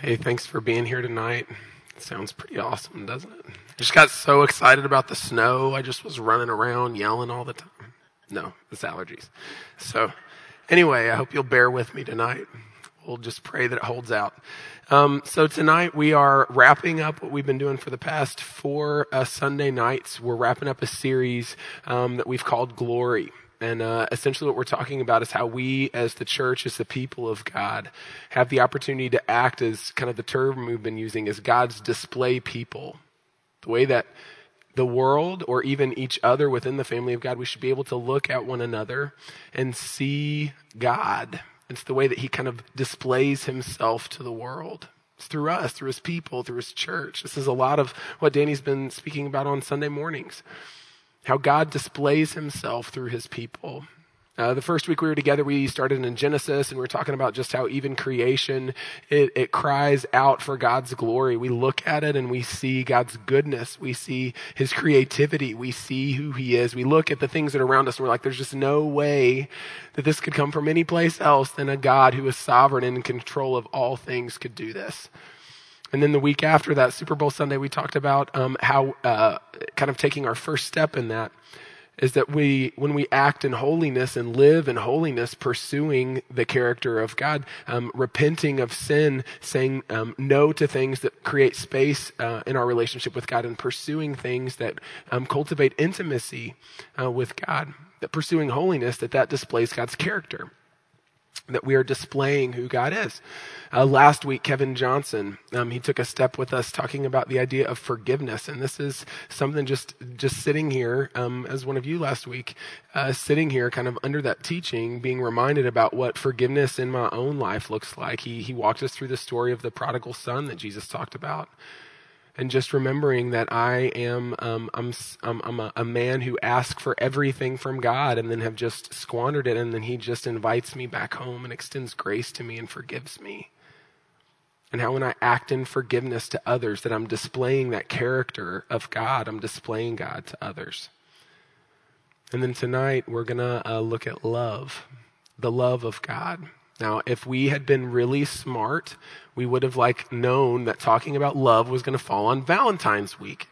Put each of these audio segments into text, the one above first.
Hey, thanks for being here tonight. Sounds pretty awesome, doesn't it? I just got so excited about the snow. I just was running around yelling all the time. No, it's allergies. So, anyway, I hope you'll bear with me tonight. We'll just pray that it holds out. Um, so tonight we are wrapping up what we've been doing for the past four uh, Sunday nights. We're wrapping up a series um, that we've called Glory. And uh, essentially, what we're talking about is how we, as the church, as the people of God, have the opportunity to act as kind of the term we've been using as God's display people. The way that the world or even each other within the family of God, we should be able to look at one another and see God. It's the way that He kind of displays Himself to the world. It's through us, through His people, through His church. This is a lot of what Danny's been speaking about on Sunday mornings how God displays himself through his people. Uh, the first week we were together, we started in Genesis, and we were talking about just how even creation it, it cries out for God's glory. We look at it and we see God's goodness. We see His creativity. We see who He is. We look at the things that are around us, and we're like, "There's just no way that this could come from any place else than a God who is sovereign and in control of all things could do this." And then the week after that, Super Bowl Sunday, we talked about um, how uh, kind of taking our first step in that is that we, when we act in holiness and live in holiness, pursuing the character of God, um, repenting of sin, saying um, no to things that create space uh, in our relationship with God, and pursuing things that um, cultivate intimacy uh, with God, that pursuing holiness, that that displays God's character that we are displaying who God is. Uh, last week, Kevin Johnson, um, he took a step with us talking about the idea of forgiveness, and this is something just just sitting here um, as one of you last week, uh, sitting here, kind of under that teaching, being reminded about what forgiveness in my own life looks like. He he walked us through the story of the prodigal son that Jesus talked about and just remembering that I am um, I'm I'm, I'm a, a, man who asks for everything from God and then have just squandered it, and then He just invites me back home and extends grace to me and forgives me. And how when I act in forgiveness to others, that I'm displaying that character of God, I'm displaying God to others. And then tonight we're gonna uh, look at love, the love of God. Now, if we had been really smart, we would have like known that talking about love was going to fall on Valentine's week.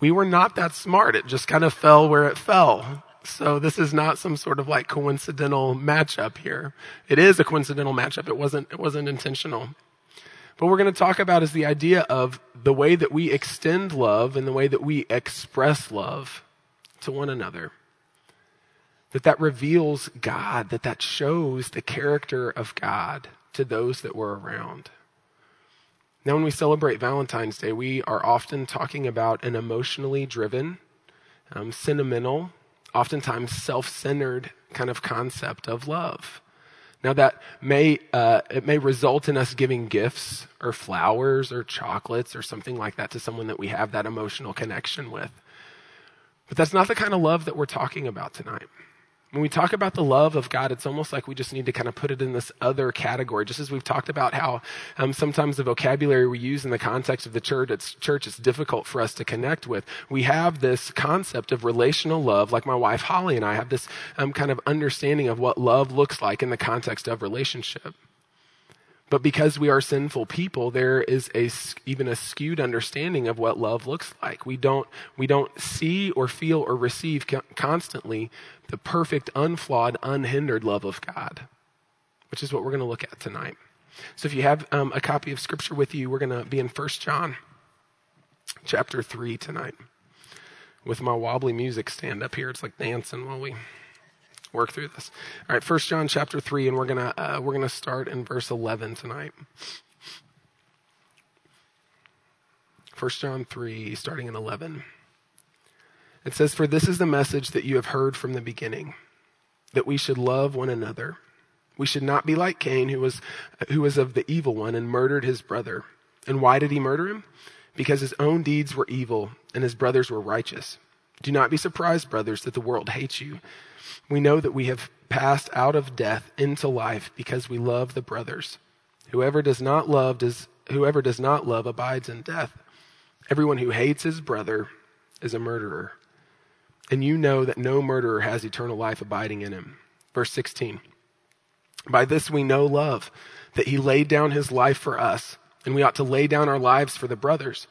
We were not that smart. It just kind of fell where it fell. So this is not some sort of like coincidental matchup here. It is a coincidental matchup. It wasn't, it wasn't intentional. But we're going to talk about is the idea of the way that we extend love and the way that we express love to one another that that reveals God, that that shows the character of God to those that were around. Now, when we celebrate Valentine's Day, we are often talking about an emotionally driven, um, sentimental, oftentimes self centered kind of concept of love. Now, that may, uh, it may result in us giving gifts or flowers or chocolates or something like that to someone that we have that emotional connection with. But that's not the kind of love that we're talking about tonight. When we talk about the love of God, it's almost like we just need to kind of put it in this other category. Just as we've talked about how um, sometimes the vocabulary we use in the context of the church, it's, church, it's difficult for us to connect with. We have this concept of relational love, like my wife Holly and I have this um, kind of understanding of what love looks like in the context of relationship. But because we are sinful people, there is a, even a skewed understanding of what love looks like. We don't, we don't see or feel or receive constantly the perfect, unflawed, unhindered love of God, which is what we're going to look at tonight. So if you have um, a copy of Scripture with you, we're going to be in 1 John chapter 3 tonight. With my wobbly music stand up here, it's like dancing while we work through this. All right, First John chapter three, and we're gonna uh, we're gonna start in verse eleven tonight. First John three, starting in eleven. It says, "For this is the message that you have heard from the beginning, that we should love one another. We should not be like Cain, who was who was of the evil one and murdered his brother. And why did he murder him? Because his own deeds were evil and his brothers were righteous." Do not be surprised, brothers, that the world hates you. We know that we have passed out of death into life because we love the brothers. Whoever does not love does whoever does not love abides in death. Everyone who hates his brother is a murderer. And you know that no murderer has eternal life abiding in him. Verse 16. By this we know love that he laid down his life for us, and we ought to lay down our lives for the brothers.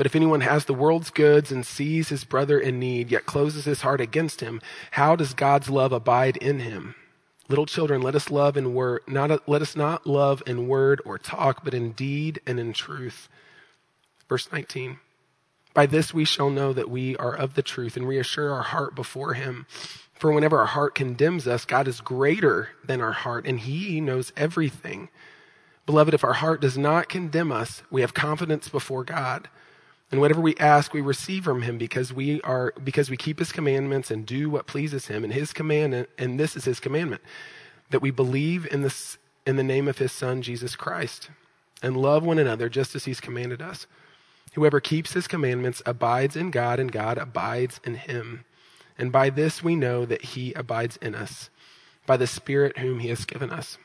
But if anyone has the world's goods and sees his brother in need, yet closes his heart against him, how does God's love abide in him? Little children, let us love in word, not let us not love in word or talk, but in deed and in truth. Verse 19. By this we shall know that we are of the truth and reassure our heart before him. For whenever our heart condemns us, God is greater than our heart, and he knows everything. Beloved, if our heart does not condemn us, we have confidence before God. And whatever we ask, we receive from him because we are because we keep his commandments and do what pleases him. And his commandment, and this is his commandment, that we believe in this in the name of his son Jesus Christ and love one another just as he's commanded us. Whoever keeps his commandments abides in God, and God abides in him. And by this we know that he abides in us, by the Spirit whom he has given us.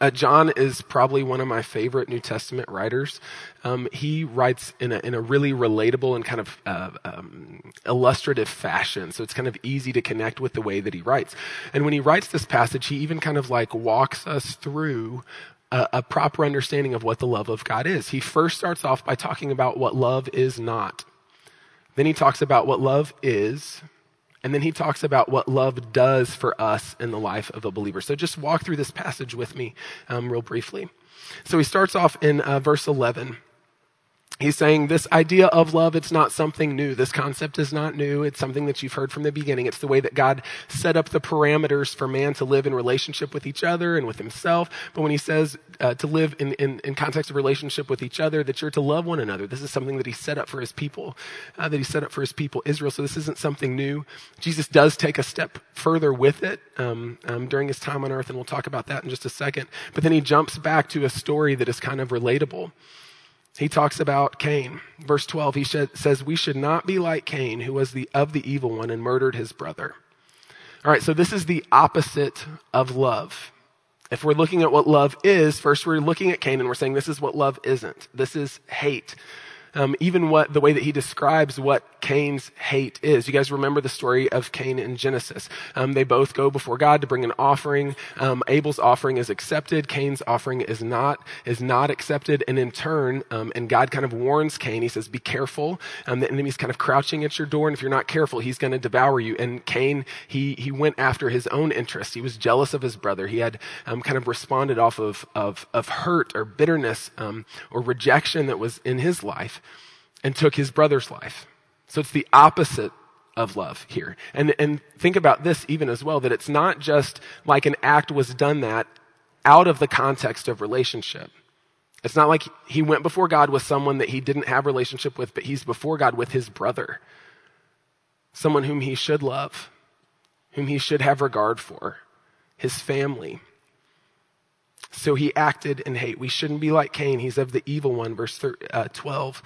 Uh, John is probably one of my favorite New Testament writers. Um, he writes in a, in a really relatable and kind of uh, um, illustrative fashion, so it's kind of easy to connect with the way that he writes. And when he writes this passage, he even kind of like walks us through a, a proper understanding of what the love of God is. He first starts off by talking about what love is not. Then he talks about what love is. And then he talks about what love does for us in the life of a believer. So just walk through this passage with me um, real briefly. So he starts off in uh, verse 11. He's saying this idea of love, it's not something new. This concept is not new. It's something that you've heard from the beginning. It's the way that God set up the parameters for man to live in relationship with each other and with himself. But when he says uh, to live in, in, in, context of relationship with each other, that you're to love one another, this is something that he set up for his people, uh, that he set up for his people, Israel. So this isn't something new. Jesus does take a step further with it um, um, during his time on earth, and we'll talk about that in just a second. But then he jumps back to a story that is kind of relatable he talks about Cain. Verse 12, he says, We should not be like Cain, who was the, of the evil one and murdered his brother. All right, so this is the opposite of love. If we're looking at what love is, first we're looking at Cain and we're saying this is what love isn't. This is hate um, even what the way that he describes what Cain's hate is. You guys remember the story of Cain in Genesis. Um, they both go before God to bring an offering. Um, Abel's offering is accepted. Cain's offering is not is not accepted. And in turn, um, and God kind of warns Cain. He says, "Be careful. Um, the enemy's kind of crouching at your door, and if you're not careful, he's going to devour you." And Cain, he he went after his own interests. He was jealous of his brother. He had um, kind of responded off of of of hurt or bitterness or rejection that was in his life and took his brother's life. So it's the opposite of love here. And, and think about this even as well, that it's not just like an act was done that out of the context of relationship. It's not like he went before God with someone that he didn't have relationship with, but he's before God with his brother. Someone whom he should love, whom he should have regard for, his family. So he acted in hate. We shouldn't be like Cain. He's of the evil one, verse uh, 12.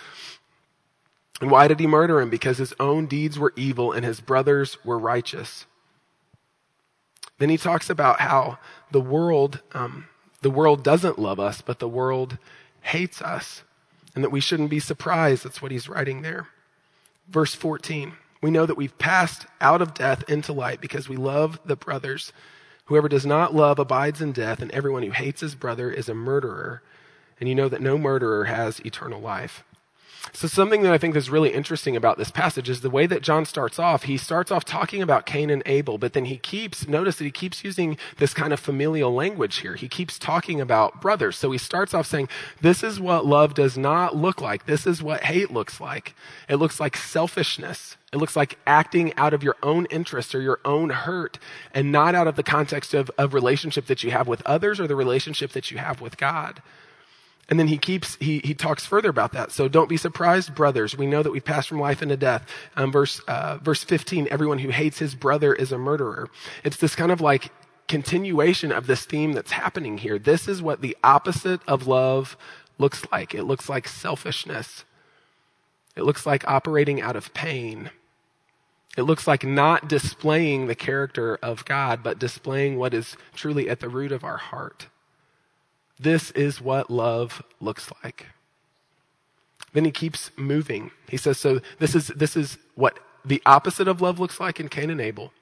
And why did he murder him? Because his own deeds were evil and his brothers were righteous. Then he talks about how the world, um, the world doesn't love us, but the world hates us, and that we shouldn't be surprised. That's what he's writing there. Verse 14. We know that we've passed out of death into light because we love the brothers. Whoever does not love abides in death, and everyone who hates his brother is a murderer. And you know that no murderer has eternal life. So something that I think is really interesting about this passage is the way that John starts off. He starts off talking about Cain and Abel, but then he keeps, notice that he keeps using this kind of familial language here. He keeps talking about brothers. So he starts off saying, this is what love does not look like. This is what hate looks like. It looks like selfishness. It looks like acting out of your own interest or your own hurt and not out of the context of, of relationship that you have with others or the relationship that you have with God. And then he keeps, he, he talks further about that. So don't be surprised, brothers. We know that we pass from life into death. Um, verse, uh, verse 15, everyone who hates his brother is a murderer. It's this kind of like continuation of this theme that's happening here. This is what the opposite of love looks like. It looks like selfishness. It looks like operating out of pain. It looks like not displaying the character of God, but displaying what is truly at the root of our heart. This is what love looks like. Then he keeps moving. He says, so this is, this is what the opposite of love looks like in Cain and Abel.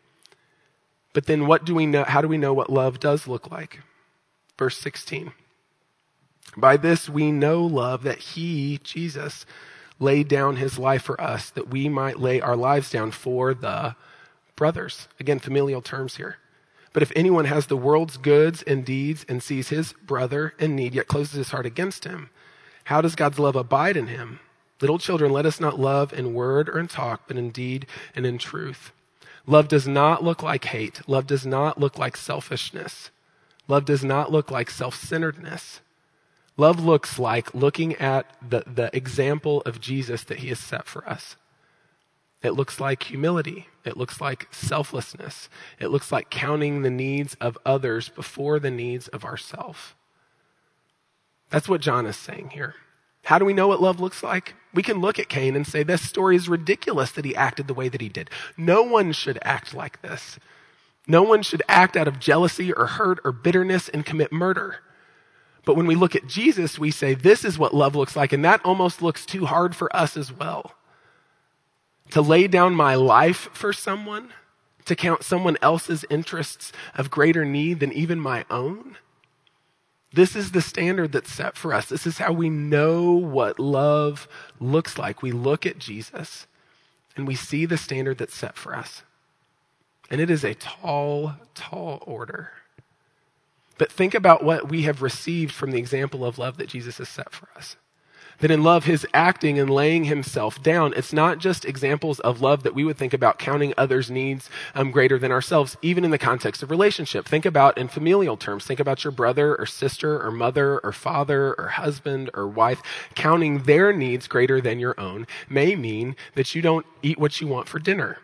But then what do we know? How do we know what love does look like? verse 16. By this we know love that he, Jesus, laid down his life for us, that we might lay our lives down for the brothers. Again, familial terms here. But if anyone has the world's goods and deeds and sees his brother in need, yet closes his heart against him, how does God's love abide in him? Little children, let us not love in word or in talk, but in deed and in truth. Love does not look like hate. Love does not look like selfishness. Love does not look like self centeredness. Love looks like looking at the, the example of Jesus that he has set for us. It looks like humility. It looks like selflessness. It looks like counting the needs of others before the needs of ourselves. That's what John is saying here. How do we know what love looks like? We can look at Cain and say, this story is ridiculous that he acted the way that he did. No one should act like this. No one should act out of jealousy or hurt or bitterness and commit murder. But when we look at Jesus, we say, this is what love looks like. And that almost looks too hard for us as well. To lay down my life for someone, to count someone else's interests of greater need than even my own. This is the standard that's set for us. This is how we know what love looks like. We look at Jesus and we see the standard that's set for us. And it is a tall, tall order. But think about what we have received from the example of love that Jesus has set for us that in love, his acting and laying himself down, it's not just examples of love that we would think about counting others' needs um, greater than ourselves, even in the context of relationship. Think about in familial terms. Think about your brother or sister or mother or father or husband or wife. Counting their needs greater than your own may mean that you don't eat what you want for dinner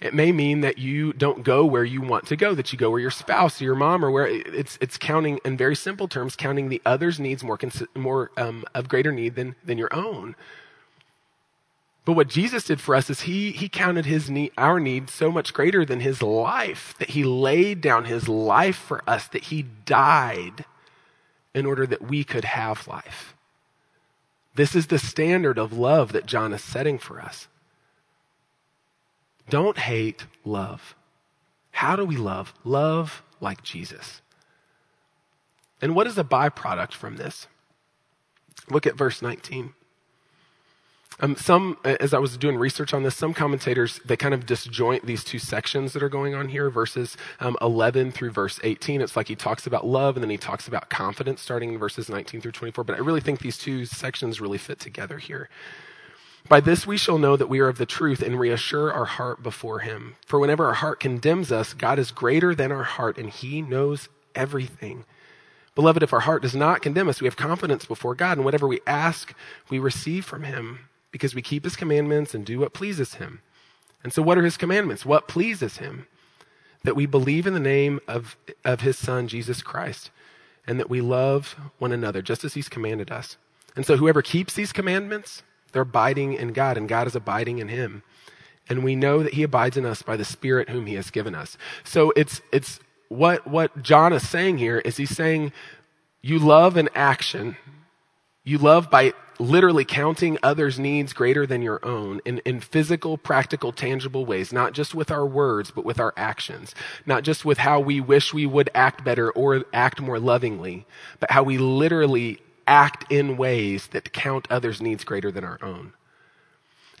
it may mean that you don't go where you want to go, that you go where your spouse or your mom or where it's, it's counting in very simple terms, counting the other's needs more, more um, of greater need than, than your own. But what Jesus did for us is he, he counted his need, our need so much greater than his life, that he laid down his life for us, that he died in order that we could have life. This is the standard of love that John is setting for us. Don't hate, love. How do we love? Love like Jesus. And what is a byproduct from this? Look at verse 19. Um, some, as I was doing research on this, some commentators, they kind of disjoint these two sections that are going on here, verses um, 11 through verse 18. It's like he talks about love and then he talks about confidence starting in verses 19 through 24. But I really think these two sections really fit together here. By this we shall know that we are of the truth and reassure our heart before him. For whenever our heart condemns us, God is greater than our heart and he knows everything. Beloved, if our heart does not condemn us, we have confidence before God, and whatever we ask, we receive from him because we keep his commandments and do what pleases him. And so, what are his commandments? What pleases him? That we believe in the name of, of his son, Jesus Christ, and that we love one another, just as he's commanded us. And so, whoever keeps these commandments, they're abiding in God, and God is abiding in him. And we know that he abides in us by the Spirit whom he has given us. So it's, it's what, what John is saying here is he's saying, you love an action. You love by literally counting others' needs greater than your own in, in physical, practical, tangible ways, not just with our words, but with our actions. Not just with how we wish we would act better or act more lovingly, but how we literally act in ways that count others' needs greater than our own.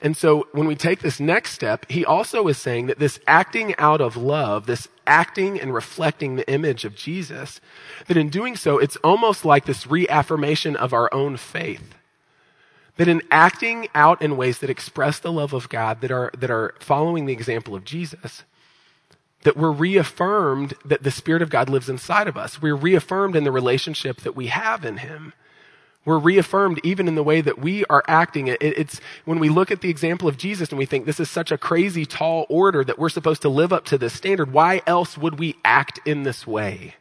And so when we take this next step, he also is saying that this acting out of love, this acting and reflecting the image of Jesus, that in doing so, it's almost like this reaffirmation of our own faith. That in acting out in ways that express the love of God, that are, that are following the example of Jesus, that we're reaffirmed that the Spirit of God lives inside of us. We're reaffirmed in the relationship that we have in Him. We're reaffirmed even in the way that we are acting. it's when we look at the example of Jesus and we think this is such a crazy tall order that we're supposed to live up to this standard. Why else would we act in this way?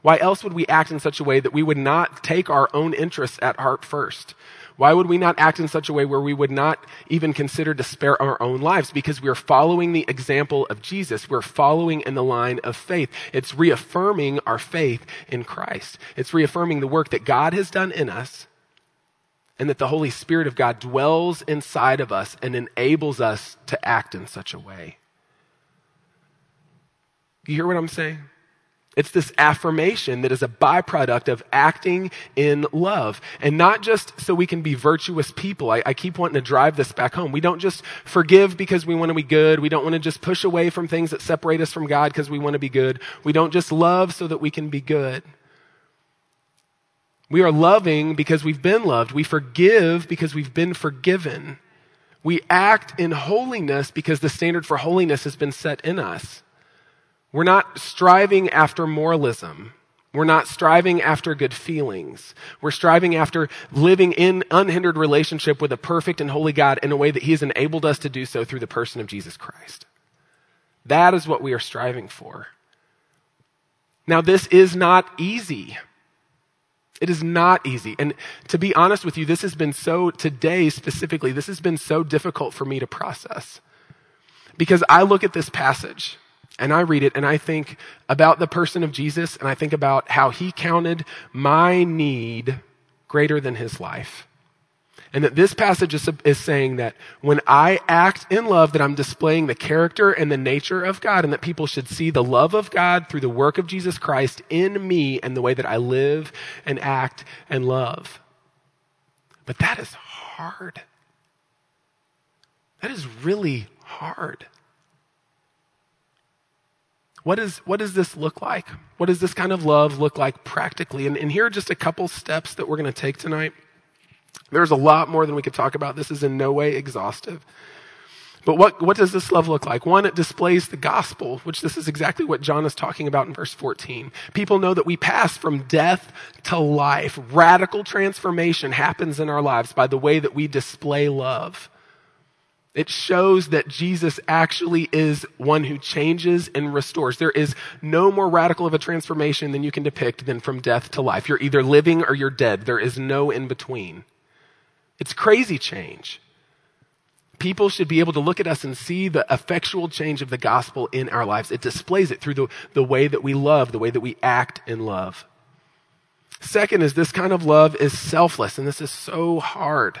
Why else would we act in such a way that we would not take our own interests at heart first? Why would we not act in such a way where we would not even consider to spare our own lives? Because we are following the example of Jesus. We're following in the line of faith. It's reaffirming our faith in Christ. It's reaffirming the work that God has done in us and that the Holy Spirit of God dwells inside of us and enables us to act in such a way. You hear what I'm saying? It's this affirmation that is a byproduct of acting in love. And not just so we can be virtuous people. I, I, keep wanting to drive this back home. We don't just forgive because we want to be good. We don't want to just push away from things that separate us from God because we want to be good. We don't just love so that we can be good. We are loving because we've been loved. We forgive because we've been forgiven. We act in holiness because the standard for holiness has been set in us. We're not striving after moralism. We're not striving after good feelings. We're striving after living in unhindered relationship with a perfect and holy God in a way that He has enabled us to do so through the person of Jesus Christ. That is what we are striving for. Now, this is not easy. It is not easy. And to be honest with you, this has been so, today specifically, this has been so difficult for me to process. Because I look at this passage and I read it and I think about the person of Jesus and I think about how he counted my need greater than his life. And that this passage is, is, saying that when I act in love, that I'm displaying the character and the nature of God, and that people should see the love of God through the work of Jesus Christ in me and the way that I live and act and love. But that is hard. That is really hard. What, is, what does this look like? What does this kind of love look like practically? And, and here are just a couple steps that we're going to take tonight. There's a lot more than we could talk about. This is in no way exhaustive. But what, what does this love look like? One, it displays the gospel, which this is exactly what John is talking about in verse 14. People know that we pass from death to life. Radical transformation happens in our lives by the way that we display love. It shows that Jesus actually is one who changes and restores. There is no more radical of a transformation than you can depict than from death to life. You're either living or you're dead. There is no in between. It's crazy change. People should be able to look at us and see the effectual change of the gospel in our lives. It displays it through the, the way that we love, the way that we act in love. Second is this kind of love is selfless, and this is so hard.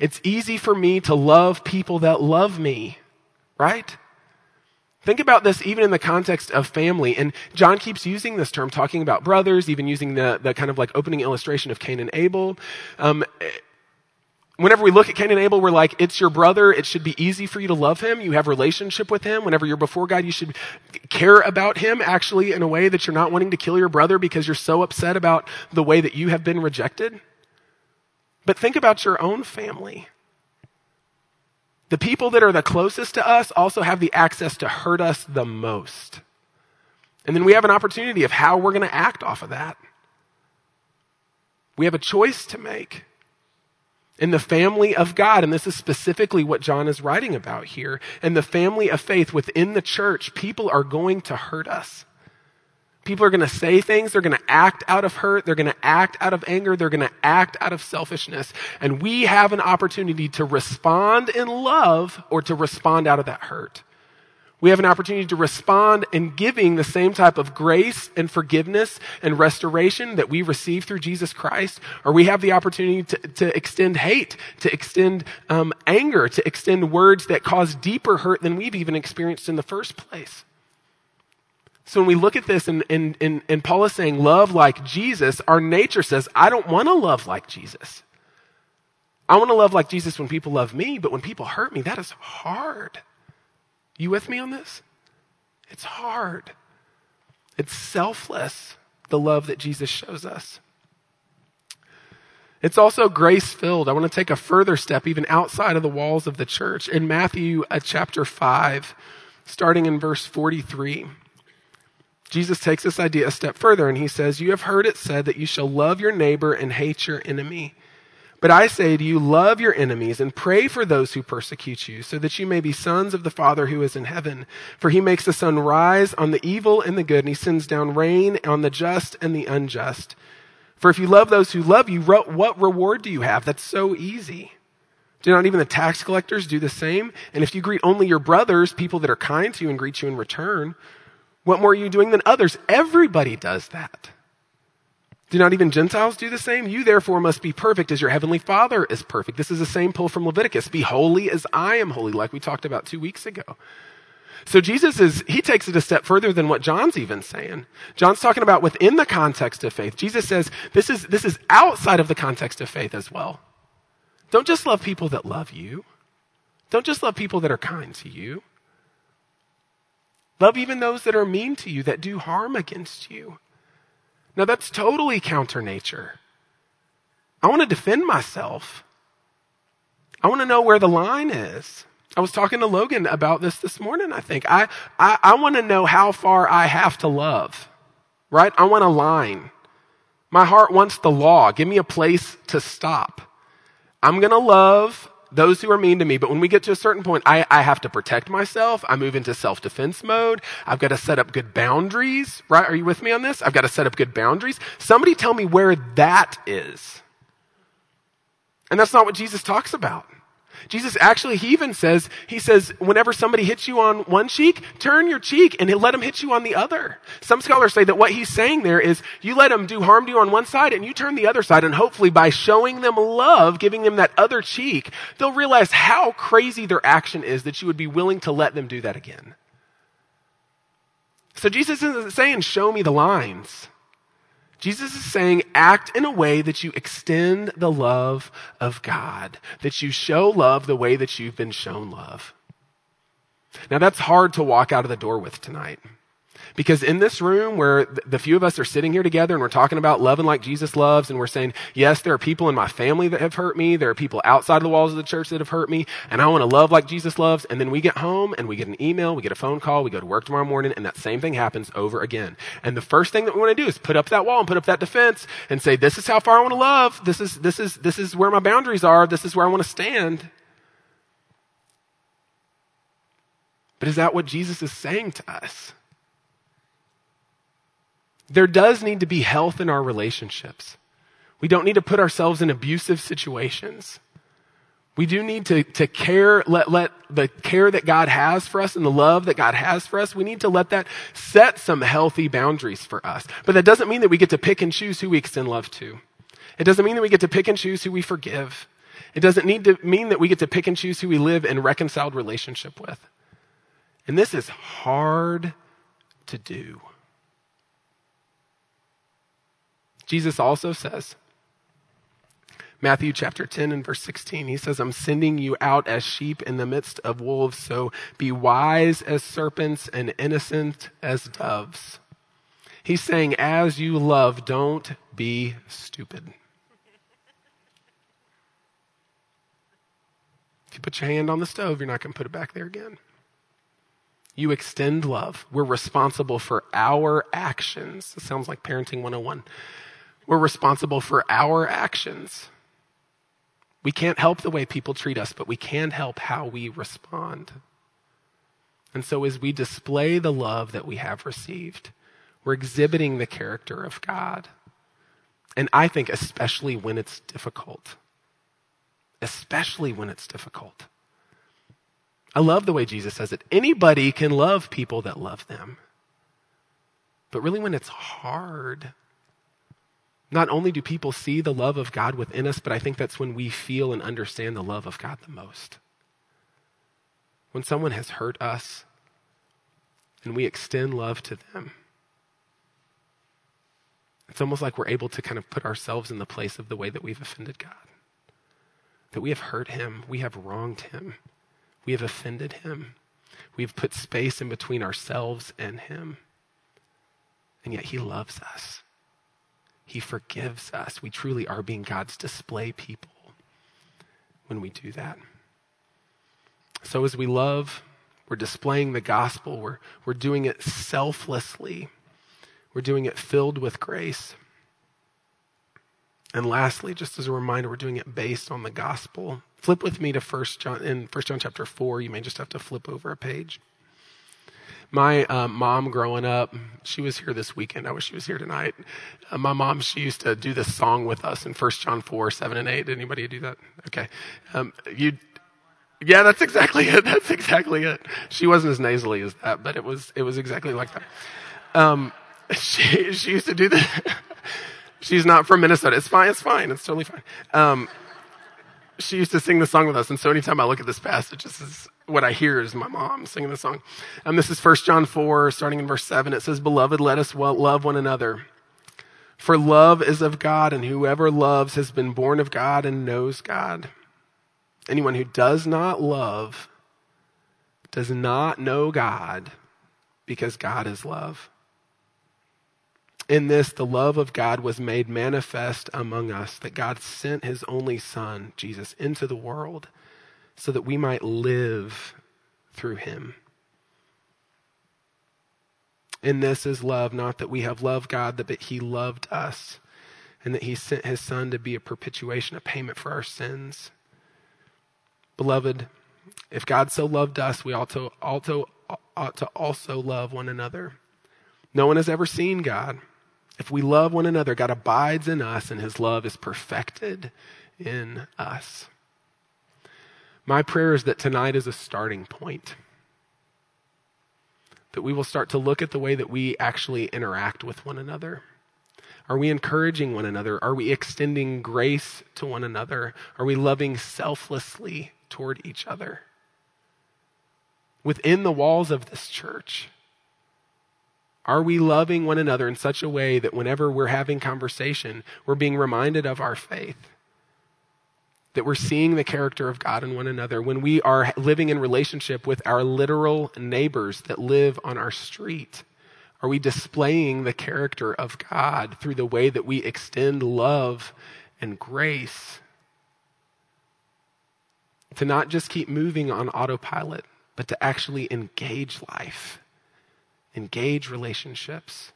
It's easy for me to love people that love me, right? Think about this even in the context of family. And John keeps using this term, talking about brothers, even using the, the kind of like opening illustration of Cain and Abel. Um, whenever we look at Cain and Abel, we're like, it's your brother. It should be easy for you to love him. You have relationship with him. Whenever you're before God, you should care about him actually in a way that you're not wanting to kill your brother because you're so upset about the way that you have been rejected. But think about your own family. The people that are the closest to us also have the access to hurt us the most. And then we have an opportunity of how we're going to act off of that. We have a choice to make. In the family of God, and this is specifically what John is writing about here, in the family of faith within the church, people are going to hurt us. People are going to say things. They're going to act out of hurt. They're going to act out of anger. They're going to act out of selfishness. And we have an opportunity to respond in love or to respond out of that hurt. We have an opportunity to respond in giving the same type of grace and forgiveness and restoration that we receive through Jesus Christ, or we have the opportunity to, to extend hate, to extend um, anger, to extend words that cause deeper hurt than we've even experienced in the first place. So when we look at this and, and, and, and Paul is saying love like Jesus, our nature says, I don't want to love like Jesus. I want to love like Jesus when people love me, but when people hurt me, that is hard. You with me on this? It's hard. It's selfless, the love that Jesus shows us. It's also grace filled. I want to take a further step, even outside of the walls of the church. In Matthew uh, chapter 5, starting in verse 43. Jesus takes this idea a step further and he says, You have heard it said that you shall love your neighbor and hate your enemy. But I say to you, love your enemies and pray for those who persecute you, so that you may be sons of the Father who is in heaven. For he makes the sun rise on the evil and the good, and he sends down rain on the just and the unjust. For if you love those who love you, what reward do you have? That's so easy. Do not even the tax collectors do the same? And if you greet only your brothers, people that are kind to you and greet you in return, what more are you doing than others? Everybody does that. Do not even Gentiles do the same? You therefore must be perfect as your heavenly Father is perfect. This is the same pull from Leviticus. Be holy as I am holy, like we talked about two weeks ago. So Jesus is, he takes it a step further than what John's even saying. John's talking about within the context of faith. Jesus says this is, this is outside of the context of faith as well. Don't just love people that love you. Don't just love people that are kind to you. Love even those that are mean to you, that do harm against you. Now that's totally counter nature. I want to defend myself. I want to know where the line is. I was talking to Logan about this this morning, I think. I, I, I want to know how far I have to love, right? I want a line. My heart wants the law. Give me a place to stop. I'm going to love those who are mean to me, but when we get to a certain point, I, I have to protect myself. I move into self defense mode. I've got to set up good boundaries, right? Are you with me on this? I've got to set up good boundaries. Somebody tell me where that is. And that's not what Jesus talks about. Jesus actually, he even says, he says, whenever somebody hits you on one cheek, turn your cheek and let them hit you on the other. Some scholars say that what he's saying there is you let them do harm to you on one side and you turn the other side and hopefully by showing them love, giving them that other cheek, they'll realize how crazy their action is that you would be willing to let them do that again. So Jesus isn't saying, show me the lines. Jesus is saying, act in a way that you extend the love of God, that you show love the way that you've been shown love. Now that's hard to walk out of the door with tonight. Because in this room where the few of us are sitting here together and we're talking about loving like Jesus loves and we're saying, yes, there are people in my family that have hurt me. There are people outside of the walls of the church that have hurt me and I want to love like Jesus loves. And then we get home and we get an email, we get a phone call, we go to work tomorrow morning and that same thing happens over again. And the first thing that we want to do is put up that wall and put up that defense and say, this is how far I want to love. This is, this is, this is where my boundaries are. This is where I want to stand. But is that what Jesus is saying to us? There does need to be health in our relationships. We don't need to put ourselves in abusive situations. We do need to, to care, let, let the care that God has for us and the love that God has for us, we need to let that set some healthy boundaries for us. But that doesn't mean that we get to pick and choose who we extend love to. It doesn't mean that we get to pick and choose who we forgive. It doesn't need to mean that we get to pick and choose who we live in reconciled relationship with. And this is hard to do. Jesus also says, Matthew chapter 10 and verse 16, he says, I'm sending you out as sheep in the midst of wolves, so be wise as serpents and innocent as doves. He's saying, as you love, don't be stupid. If you put your hand on the stove, you're not going to put it back there again. You extend love. We're responsible for our actions. It sounds like parenting 101. We're responsible for our actions. We can't help the way people treat us, but we can help how we respond. And so, as we display the love that we have received, we're exhibiting the character of God. And I think, especially when it's difficult, especially when it's difficult. I love the way Jesus says it. Anybody can love people that love them. But really, when it's hard, not only do people see the love of God within us, but I think that's when we feel and understand the love of God the most. When someone has hurt us and we extend love to them, it's almost like we're able to kind of put ourselves in the place of the way that we've offended God. That we have hurt him, we have wronged him, we have offended him, we've put space in between ourselves and him. And yet he loves us. He forgives us. We truly are being God's display people when we do that. So as we love, we're displaying the gospel, we're, we're doing it selflessly, we're doing it filled with grace. And lastly, just as a reminder, we're doing it based on the gospel. Flip with me to First John in First John chapter 4. You may just have to flip over a page. My uh, mom growing up, she was here this weekend. I wish she was here tonight. Uh, my mom, she used to do this song with us in 1 John 4, 7 and 8. Did anybody do that? Okay. Um, you, yeah, that's exactly it. That's exactly it. She wasn't as nasally as that, but it was, it was exactly like that. Um, she, she used to do that. She's not from Minnesota. It's fine. It's fine. It's totally fine. Um, she used to sing the song with us. And so anytime I look at this passage, this is what I hear is my mom singing the song. And this is 1 John 4, starting in verse 7. It says, Beloved, let us love one another. For love is of God, and whoever loves has been born of God and knows God. Anyone who does not love does not know God because God is love. In this, the love of God was made manifest among us, that God sent his only Son, Jesus, into the world so that we might live through him. In this is love, not that we have loved God, but that he loved us, and that he sent his Son to be a propitiation, a payment for our sins. Beloved, if God so loved us, we ought to, ought to, ought to also love one another. No one has ever seen God. If we love one another, God abides in us and his love is perfected in us. My prayer is that tonight is a starting point. That we will start to look at the way that we actually interact with one another. Are we encouraging one another? Are we extending grace to one another? Are we loving selflessly toward each other? Within the walls of this church, are we loving one another in such a way that whenever we're having conversation, we're being reminded of our faith? That we're seeing the character of God in one another when we are living in relationship with our literal neighbors that live on our street? Are we displaying the character of God through the way that we extend love and grace? To not just keep moving on autopilot, but to actually engage life engage relationships.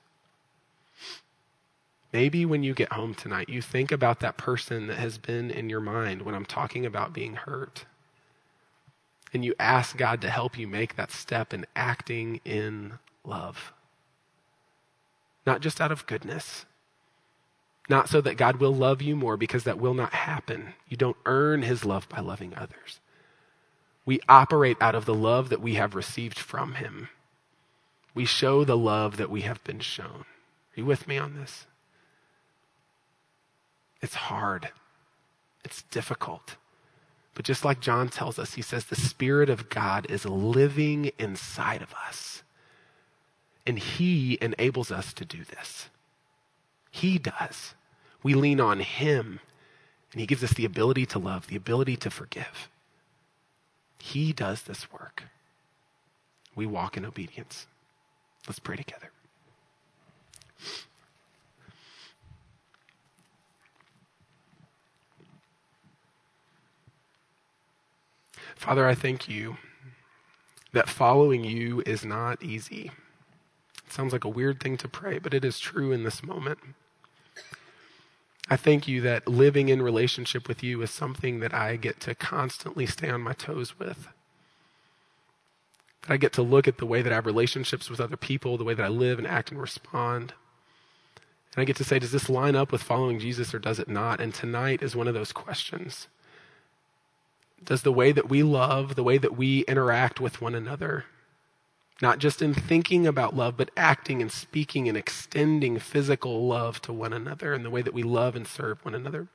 Maybe when you get home tonight, you think about that person that has been in your mind when I'm talking about being hurt. And you ask God to help you make that step in acting in love. Not just out of goodness, not so that God will love you more, because that will not happen. You don't earn his love by loving others. We operate out of the love that we have received from him we show the love that we have been shown. Are you with me on this? It's hard. It's difficult. But just like John tells us, he says the Spirit of God is living inside of us. And he enables us to do this. He does. We lean on him, and he gives us the ability to love, the ability to forgive. He does this work. We walk in obedience. Let's pray together. Father, I thank you that following you is not easy. It sounds like a weird thing to pray, but it is true in this moment. I thank you that living in relationship with you is something that I get to constantly stay on my toes with. I get to look at the way that I have relationships with other people, the way that I live and act and respond. And I get to say, does this line up with following Jesus or does it not? And tonight is one of those questions. Does the way that we love, the way that we interact with one another, not just in thinking about love, but acting and speaking and extending physical love to one another and the way that we love and serve one another,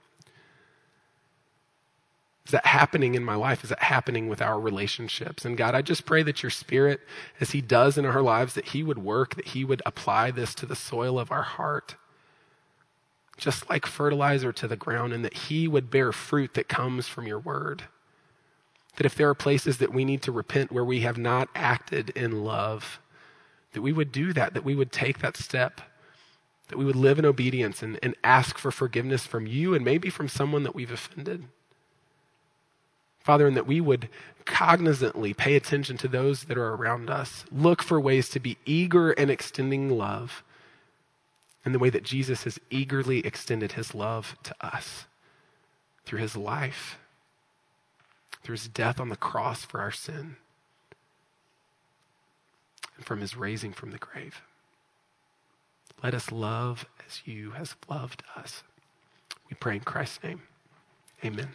is that happening in my life? Is that happening with our relationships? And God, I just pray that your spirit, as he does in our lives, that he would work, that he would apply this to the soil of our heart, just like fertilizer to the ground, and that he would bear fruit that comes from your word. That if there are places that we need to repent where we have not acted in love, that we would do that, that we would take that step, that we would live in obedience and, and ask for forgiveness from you and maybe from someone that we've offended. Father, and that we would cognizantly pay attention to those that are around us, look for ways to be eager in extending love in the way that Jesus has eagerly extended his love to us through his life, through his death on the cross for our sin, and from his raising from the grave. Let us love as you has loved us. We pray in Christ's name. Amen.